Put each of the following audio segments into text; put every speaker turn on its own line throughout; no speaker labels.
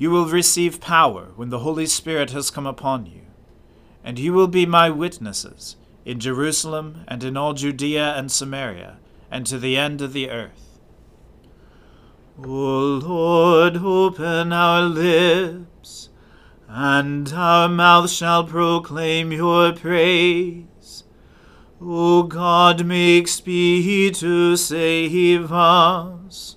You will receive power when the Holy Spirit has come upon you, and you will be my witnesses in Jerusalem and in all Judea and Samaria and to the end of the earth.
O Lord, open our lips, and our mouth shall proclaim your praise. O God, make speed to save us.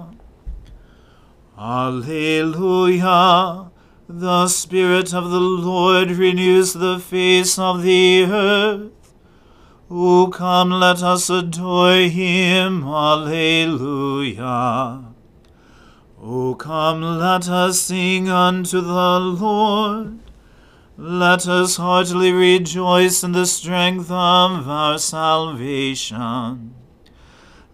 Alleluia. The Spirit of the Lord renews the face of the earth. O come, let us adore him. Alleluia. O come, let us sing unto the Lord. Let us heartily rejoice in the strength of our salvation.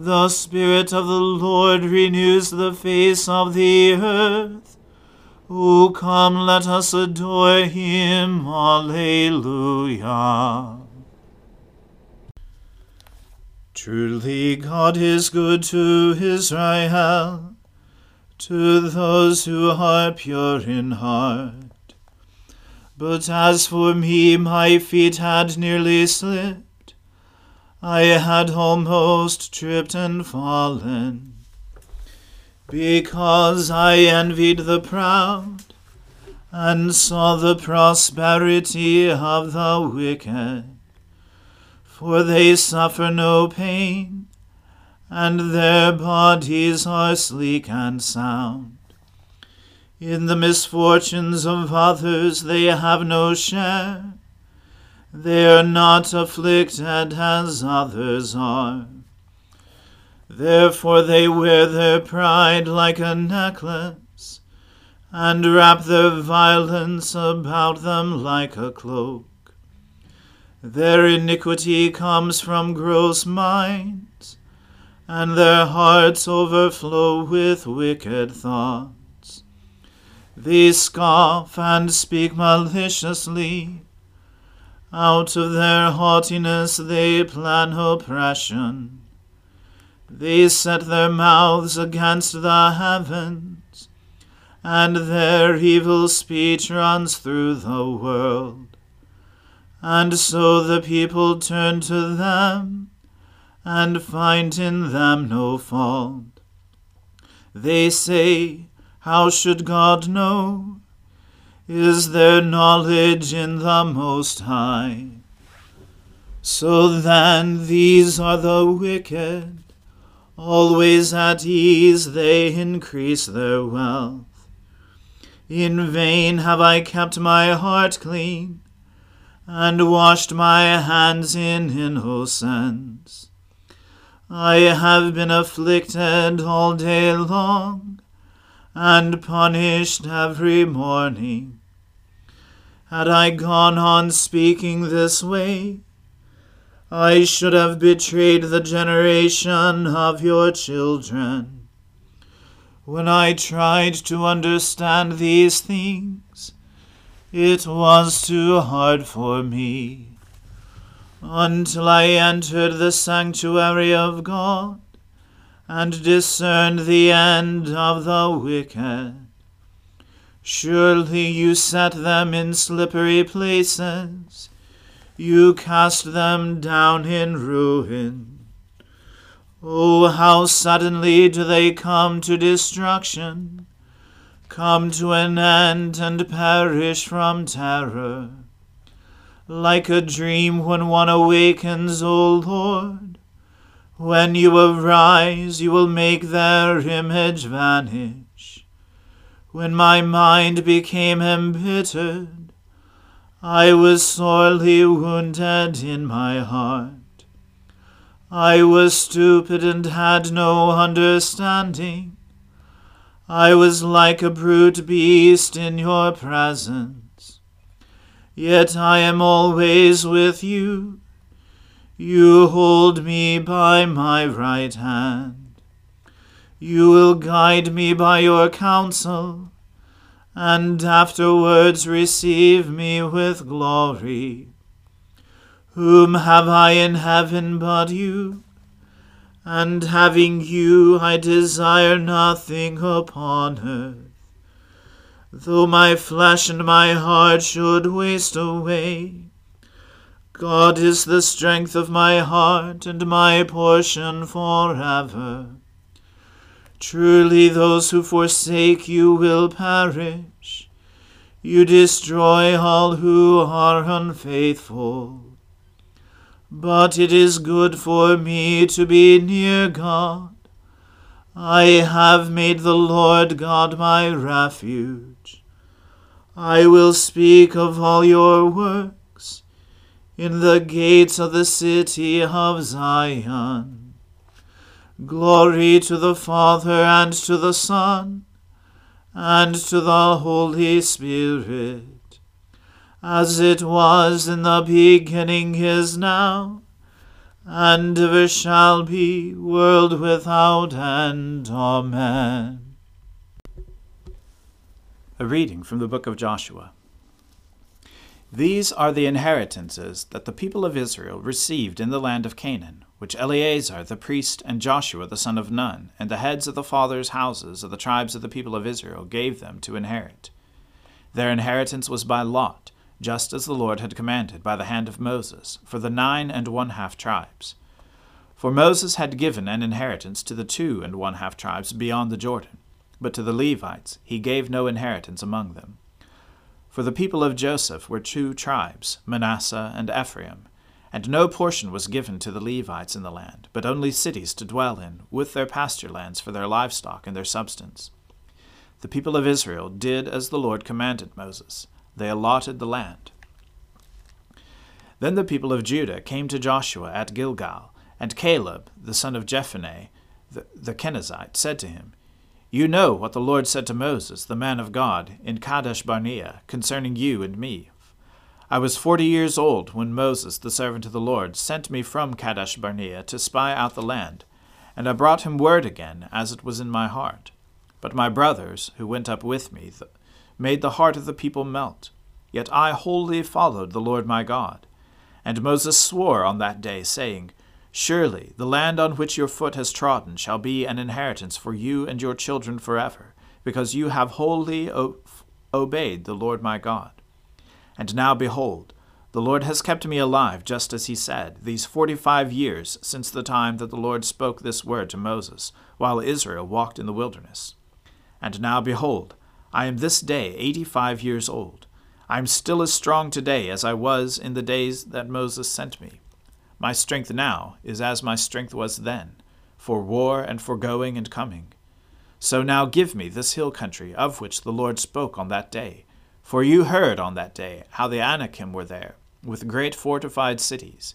The Spirit of the Lord renews the face of the earth. O come, let us adore him. Alleluia. Truly God is good to Israel, to those who are pure in heart. But as for me, my feet had nearly slipped. I had almost tripped and fallen, because I envied the proud, and saw the prosperity of the wicked. For they suffer no pain, and their bodies are sleek and sound. In the misfortunes of others they have no share they are not afflicted as others are. Therefore they wear their pride like a necklace, and wrap their violence about them like a cloak. Their iniquity comes from gross minds, and their hearts overflow with wicked thoughts. They scoff and speak maliciously. Out of their haughtiness they plan oppression. They set their mouths against the heavens, and their evil speech runs through the world. And so the people turn to them, and find in them no fault. They say, How should God know? Is there knowledge in the Most High. So then these are the wicked, always at ease they increase their wealth. In vain have I kept my heart clean, and washed my hands in innocence. I have been afflicted all day long, and punished every morning. Had I gone on speaking this way, I should have betrayed the generation of your children. When I tried to understand these things, it was too hard for me until I entered the sanctuary of God and discerned the end of the wicked. Surely you set them in slippery places, you cast them down in ruin. Oh, how suddenly do they come to destruction! come to an end and perish from terror. Like a dream when one awakens, O Lord, when you arise, you will make their image vanish. When my mind became embittered, I was sorely wounded in my heart. I was stupid and had no understanding. I was like a brute beast in your presence. Yet I am always with you. You hold me by my right hand. You will guide me by your counsel, and afterwards receive me with glory. Whom have I in heaven but you? and having you I desire nothing upon earth. Though my flesh and my heart should waste away, God is the strength of my heart and my portion forever. Truly, those who forsake you will perish. You destroy all who are unfaithful. But it is good for me to be near God. I have made the Lord God my refuge. I will speak of all your works in the gates of the city of Zion. Glory to the Father and to the Son and to the Holy Spirit as it was in the beginning is now, and ever shall be, world without end. Amen.
A reading from the book of Joshua. These are the inheritances that the people of Israel received in the land of Canaan, which Eleazar the priest and Joshua the son of Nun, and the heads of the fathers' houses of the tribes of the people of Israel gave them to inherit. Their inheritance was by lot just as the Lord had commanded by the hand of Moses, for the nine and one half tribes. For Moses had given an inheritance to the two and one half tribes beyond the Jordan, but to the Levites he gave no inheritance among them. For the people of Joseph were two tribes, Manasseh and Ephraim, and no portion was given to the Levites in the land, but only cities to dwell in, with their pasture lands for their livestock and their substance. The people of Israel did as the Lord commanded Moses they allotted the land. Then the people of Judah came to Joshua at Gilgal, and Caleb, the son of Jephunneh, the, the Kenizzite, said to him, You know what the Lord said to Moses, the man of God, in Kadesh Barnea, concerning you and me. I was forty years old when Moses, the servant of the Lord, sent me from Kadesh Barnea to spy out the land, and I brought him word again, as it was in my heart. But my brothers, who went up with me, made the heart of the people melt. Yet I wholly followed the Lord my God. And Moses swore on that day, saying, Surely the land on which your foot has trodden shall be an inheritance for you and your children forever, because you have wholly obeyed the Lord my God. And now behold, the Lord has kept me alive, just as he said, these forty five years since the time that the Lord spoke this word to Moses, while Israel walked in the wilderness. And now behold, I am this day eighty five years old. I am still as strong today as I was in the days that Moses sent me. My strength now is as my strength was then, for war and for going and coming. So now give me this hill country of which the Lord spoke on that day. For you heard on that day how the Anakim were there, with great fortified cities.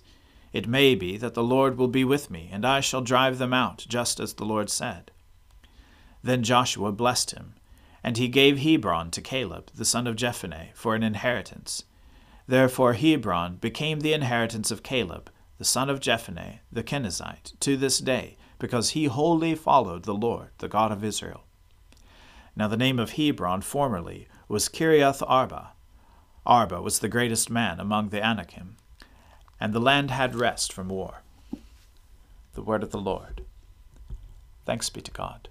It may be that the Lord will be with me, and I shall drive them out, just as the Lord said. Then Joshua blessed him, and he gave Hebron to Caleb, the son of Jephunneh, for an inheritance. Therefore Hebron became the inheritance of Caleb, the son of Jephunneh, the Kenizzite, to this day, because he wholly followed the Lord, the God of Israel. Now the name of Hebron formerly was Kiriath Arba. Arba was the greatest man among the Anakim, and the land had rest from war. The word of the Lord. Thanks be to God.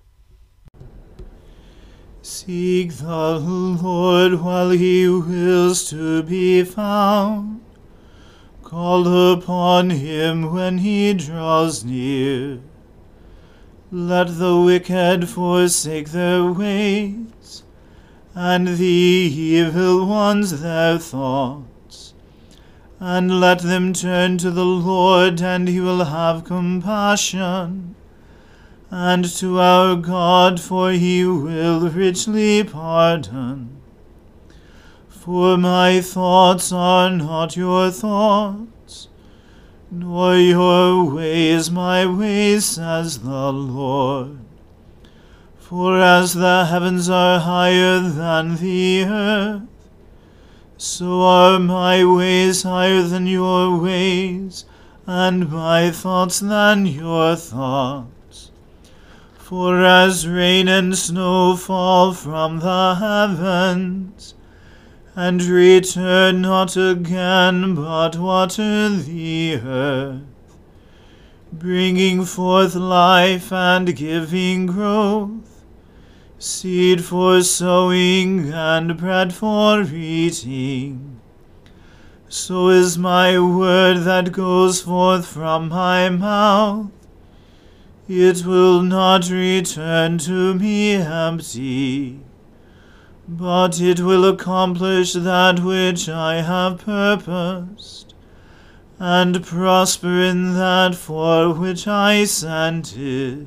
Seek the Lord while he wills to be found. Call upon him when he draws near. Let the wicked forsake their ways, and the evil ones their thoughts. And let them turn to the Lord, and he will have compassion and to our God, for he will richly pardon. For my thoughts are not your thoughts, nor your ways my ways, says the Lord. For as the heavens are higher than the earth, so are my ways higher than your ways, and my thoughts than your thoughts. For as rain and snow fall from the heavens, and return not again, but water the earth, bringing forth life and giving growth, seed for sowing and bread for eating. So is my word that goes forth from my mouth. It will not return to me empty, but it will accomplish that which I have purposed, and prosper in that for which I sent it.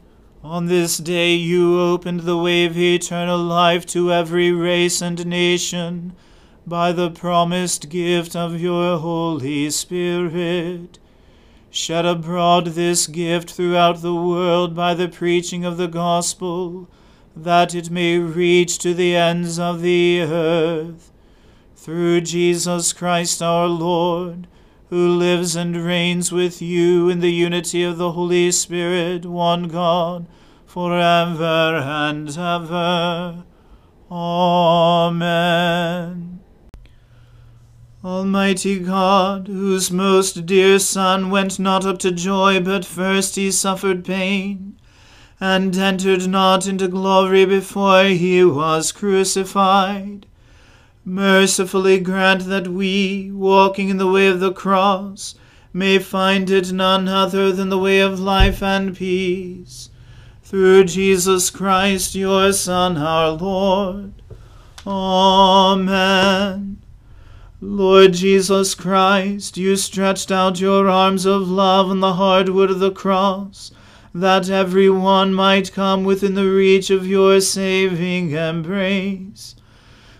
on this day you opened the way of eternal life to every race and nation by the promised gift of your Holy Spirit. Shed abroad this gift throughout the world by the preaching of the gospel, that it may reach to the ends of the earth. Through Jesus Christ our Lord, who lives and reigns with you in the unity of the Holy Spirit, one God, for ever and ever. Amen. Almighty God, whose most dear Son went not up to joy, but first he suffered pain, and entered not into glory before he was crucified mercifully grant that we, walking in the way of the cross, may find it none other than the way of life and peace. Through Jesus Christ, your Son, our Lord. Amen. Lord Jesus Christ, you stretched out your arms of love on the hard wood of the cross, that every one might come within the reach of your saving embrace.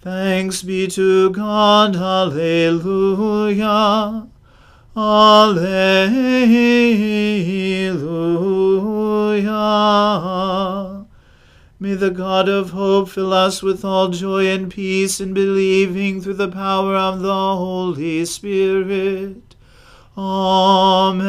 Thanks be to God. Alleluia. Alleluia. May the God of hope fill us with all joy and peace in believing through the power of the Holy Spirit. Amen.